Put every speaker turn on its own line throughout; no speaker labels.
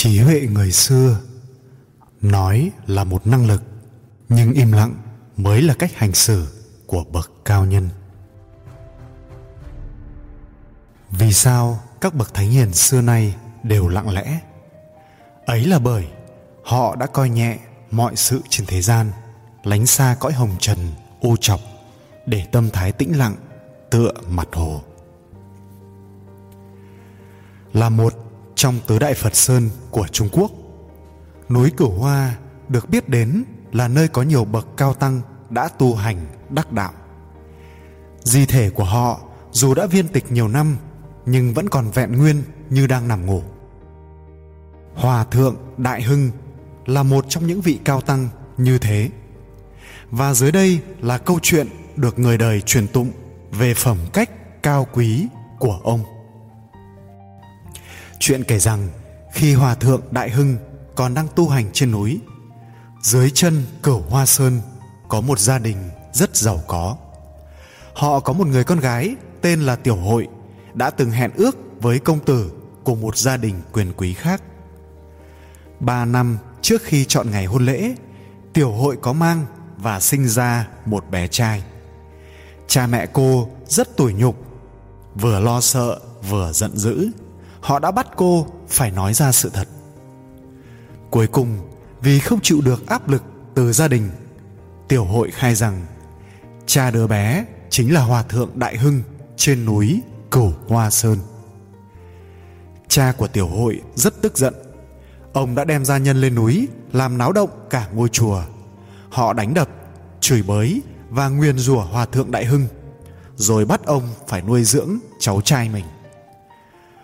trí huệ người xưa. Nói là một năng lực, nhưng im lặng mới là cách hành xử của bậc cao nhân. Vì sao các bậc thánh hiền xưa nay đều lặng lẽ? Ấy là bởi họ đã coi nhẹ mọi sự trên thế gian, lánh xa cõi hồng trần ô chọc để tâm thái tĩnh lặng, tựa mặt hồ. Là một trong tứ đại phật sơn của trung quốc. Núi cửu hoa được biết đến là nơi có nhiều bậc cao tăng đã tu hành đắc đạo. Di thể của họ dù đã viên tịch nhiều năm, nhưng vẫn còn vẹn nguyên như đang nằm ngủ. Hòa thượng đại hưng là một trong những vị cao tăng như thế. Và dưới đây là câu chuyện được người đời truyền tụng về phẩm cách cao quý của ông chuyện kể rằng, khi hòa thượng đại hưng còn đang tu hành trên núi, dưới chân cửu hoa sơn có một gia đình rất giàu có. Họ có một người con gái tên là tiểu hội đã từng hẹn ước với công tử của một gia đình quyền quý khác. Ba năm trước khi chọn ngày hôn lễ, tiểu hội có mang và sinh ra một bé trai. Cha mẹ cô rất tủi nhục, vừa lo sợ vừa giận dữ họ đã bắt cô phải nói ra sự thật. Cuối cùng, vì không chịu được áp lực từ gia đình, tiểu hội khai rằng cha đứa bé chính là hòa thượng đại hưng trên núi cửu hoa sơn. Cha của tiểu hội rất tức giận. Ông đã đem gia nhân lên núi làm náo động cả ngôi chùa. Họ đánh đập, chửi bới và nguyền rủa hòa thượng đại hưng, rồi bắt ông phải nuôi dưỡng cháu trai mình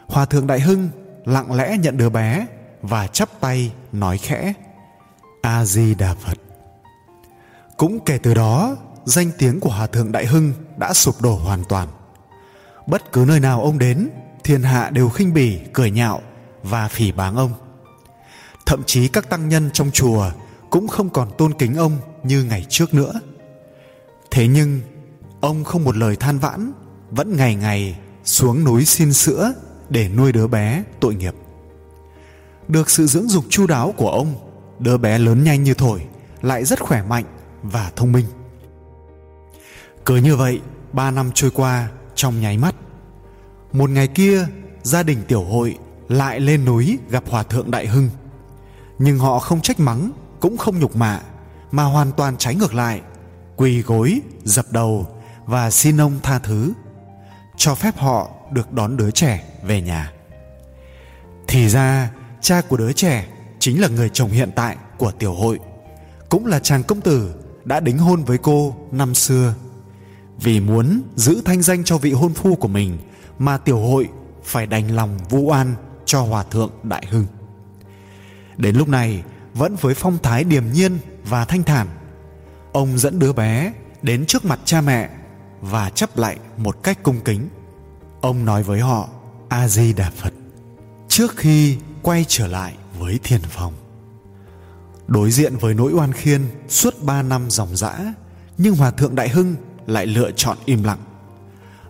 hòa thượng đại hưng lặng lẽ nhận đứa bé và chắp tay nói khẽ a di đà phật. Cũng kể từ đó, danh tiếng của hòa thượng đại hưng đã sụp đổ hoàn toàn. Bất cứ nơi nào ông đến, thiên hạ đều khinh bỉ, cười nhạo và phỉ báng ông. Thậm chí các tăng nhân trong chùa cũng không còn tôn kính ông như ngày trước nữa. Thế nhưng, ông không một lời than vãn, vẫn ngày ngày xuống núi xin sữa để nuôi đứa bé tội nghiệp. Được sự dưỡng dục chu đáo của ông, đứa bé lớn nhanh như thổi, lại rất khỏe mạnh và thông minh. Cứ như vậy, ba năm trôi qua trong nháy mắt. Một ngày kia, gia đình tiểu hội lại lên núi gặp hòa thượng đại hưng. Nhưng họ không trách mắng, cũng không nhục mạ, mà hoàn toàn trái ngược lại, quỳ gối, dập đầu và xin ông tha thứ cho phép họ được đón đứa trẻ về nhà. Thì ra, cha của đứa trẻ chính là người chồng hiện tại của tiểu hội, cũng là chàng công tử đã đính hôn với cô năm xưa. Vì muốn giữ thanh danh cho vị hôn phu của mình mà tiểu hội phải đành lòng vu oan cho hòa thượng đại hưng. Đến lúc này, vẫn với phong thái điềm nhiên và thanh thản, ông dẫn đứa bé đến trước mặt cha mẹ và chấp lại một cách cung kính. Ông nói với họ a di đà phật trước khi quay trở lại với thiền phòng. Đối diện với nỗi oan khiên suốt ba năm dòng dã, nhưng hòa thượng đại hưng lại lựa chọn im lặng.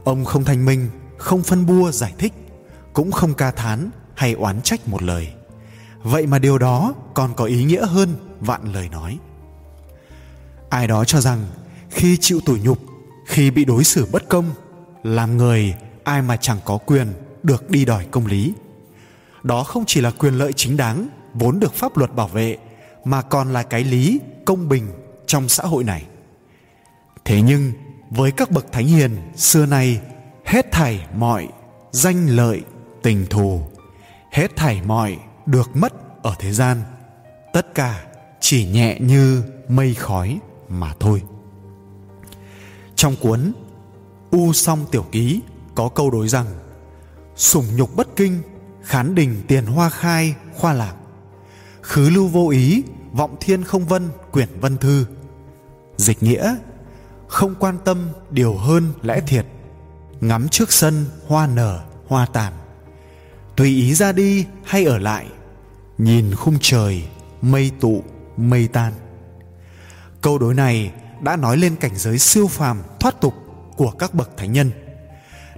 Ông không thanh minh, không phân bua giải thích, cũng không ca thán hay oán trách một lời. Vậy mà điều đó còn có ý nghĩa hơn vạn lời nói. Ai đó cho rằng khi chịu tủi nhục khi bị đối xử bất công, làm người ai mà chẳng có quyền được đi đòi công lý. Đó không chỉ là quyền lợi chính đáng vốn được pháp luật bảo vệ, mà còn là cái lý công bình trong xã hội này. Thế nhưng, với các bậc thánh hiền xưa nay, hết thảy mọi danh lợi, tình thù, hết thảy mọi được mất ở thế gian, tất cả chỉ nhẹ như mây khói mà thôi trong cuốn u song tiểu ký có câu đối rằng, sủng nhục bất kinh, khán đình tiền hoa khai, khoa lạc. Khứ lưu vô ý, vọng thiên không vân, quyển vân thư. Dịch nghĩa, không quan tâm điều hơn lẽ thiệt, ngắm trước sân hoa nở, hoa tàn. Tùy ý ra đi hay ở lại, nhìn khung trời, mây tụ, mây tan. Câu đối này đã nói lên cảnh giới siêu phàm, thoát tục của các bậc thánh nhân.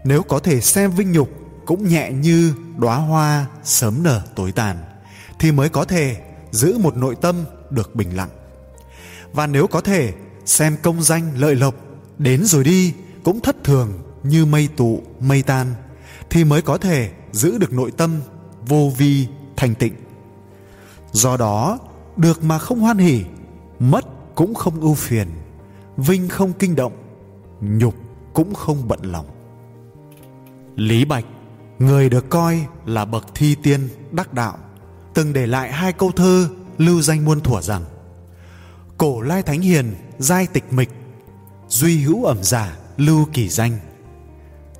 Nếu có thể xem vinh nhục cũng nhẹ như đóa hoa sớm nở tối tàn, thì mới có thể giữ một nội tâm được bình lặng. Và nếu có thể xem công danh lợi lộc đến rồi đi cũng thất thường như mây tụ, mây tan, thì mới có thể giữ được nội tâm vô vi, thanh tịnh. Do đó, được mà không hoan hỉ, mất cũng không ưu phiền vinh không kinh động, nhục cũng không bận lòng. Lý bạch, người được coi là bậc thi tiên đắc đạo, từng để lại hai câu thơ lưu danh muôn thuở rằng, cổ lai thánh hiền, giai tịch mịch, duy hữu ẩm giả, lưu kỳ danh.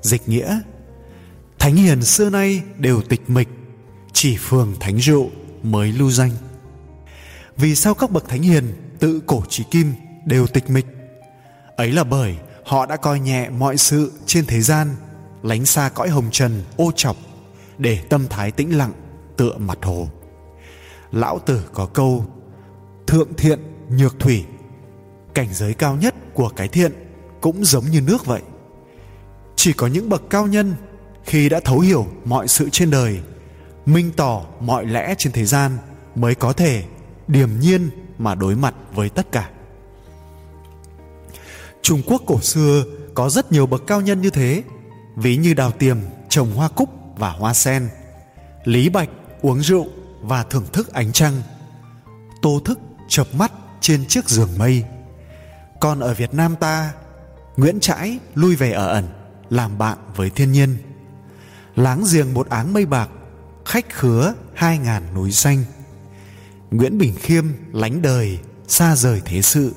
Dịch nghĩa, thánh hiền xưa nay đều tịch mịch, chỉ phường thánh rượu mới lưu danh. Vì sao các bậc thánh hiền tự cổ trí kim đều tịch mịch? Ấy là bởi họ đã coi nhẹ mọi sự trên thế gian, lánh xa cõi hồng trần, ô chọc, để tâm thái tĩnh lặng, tựa mặt hồ. Lão tử có câu, thượng thiện, nhược thủy. Cảnh giới cao nhất của cái thiện cũng giống như nước vậy. Chỉ có những bậc cao nhân khi đã thấu hiểu mọi sự trên đời, minh tỏ mọi lẽ trên thế gian mới có thể điềm nhiên mà đối mặt với tất cả trung quốc cổ xưa có rất nhiều bậc cao nhân như thế, ví như đào tiềm, trồng hoa cúc và hoa sen, lý bạch uống rượu và thưởng thức ánh trăng, tô thức chập mắt trên chiếc giường mây. Còn ở việt nam ta, nguyễn trãi lui về ở ẩn, làm bạn với thiên nhiên. Láng giềng một áng mây bạc, khách khứa hai ngàn núi xanh. Nguyễn bình khiêm lánh đời, xa rời thế sự.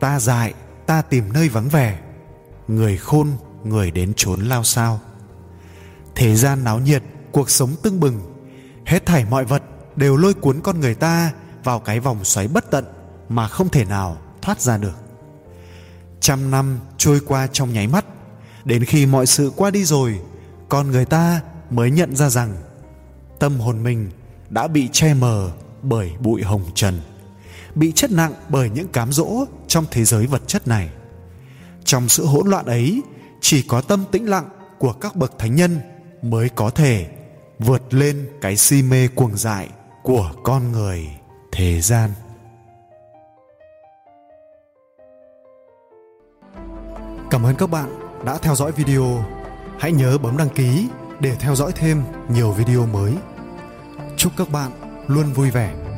Ta dại ta tìm nơi vắng vẻ. Người khôn, người đến trốn lao sao? Thế gian náo nhiệt, cuộc sống tưng bừng. Hết thảy mọi vật đều lôi cuốn con người ta vào cái vòng xoáy bất tận mà không thể nào thoát ra được. Trăm năm trôi qua trong nháy mắt, đến khi mọi sự qua đi rồi, con người ta mới nhận ra rằng tâm hồn mình đã bị che mờ bởi bụi hồng trần bị chất nặng bởi những cám dỗ trong thế giới vật chất này. Trong sự hỗn loạn ấy, chỉ có tâm tĩnh lặng của các bậc thánh nhân mới có thể vượt lên cái si mê cuồng dại của con người thế gian. Cảm ơn các bạn đã theo dõi video. Hãy nhớ bấm đăng ký để theo dõi thêm nhiều video mới. Chúc các bạn luôn vui vẻ.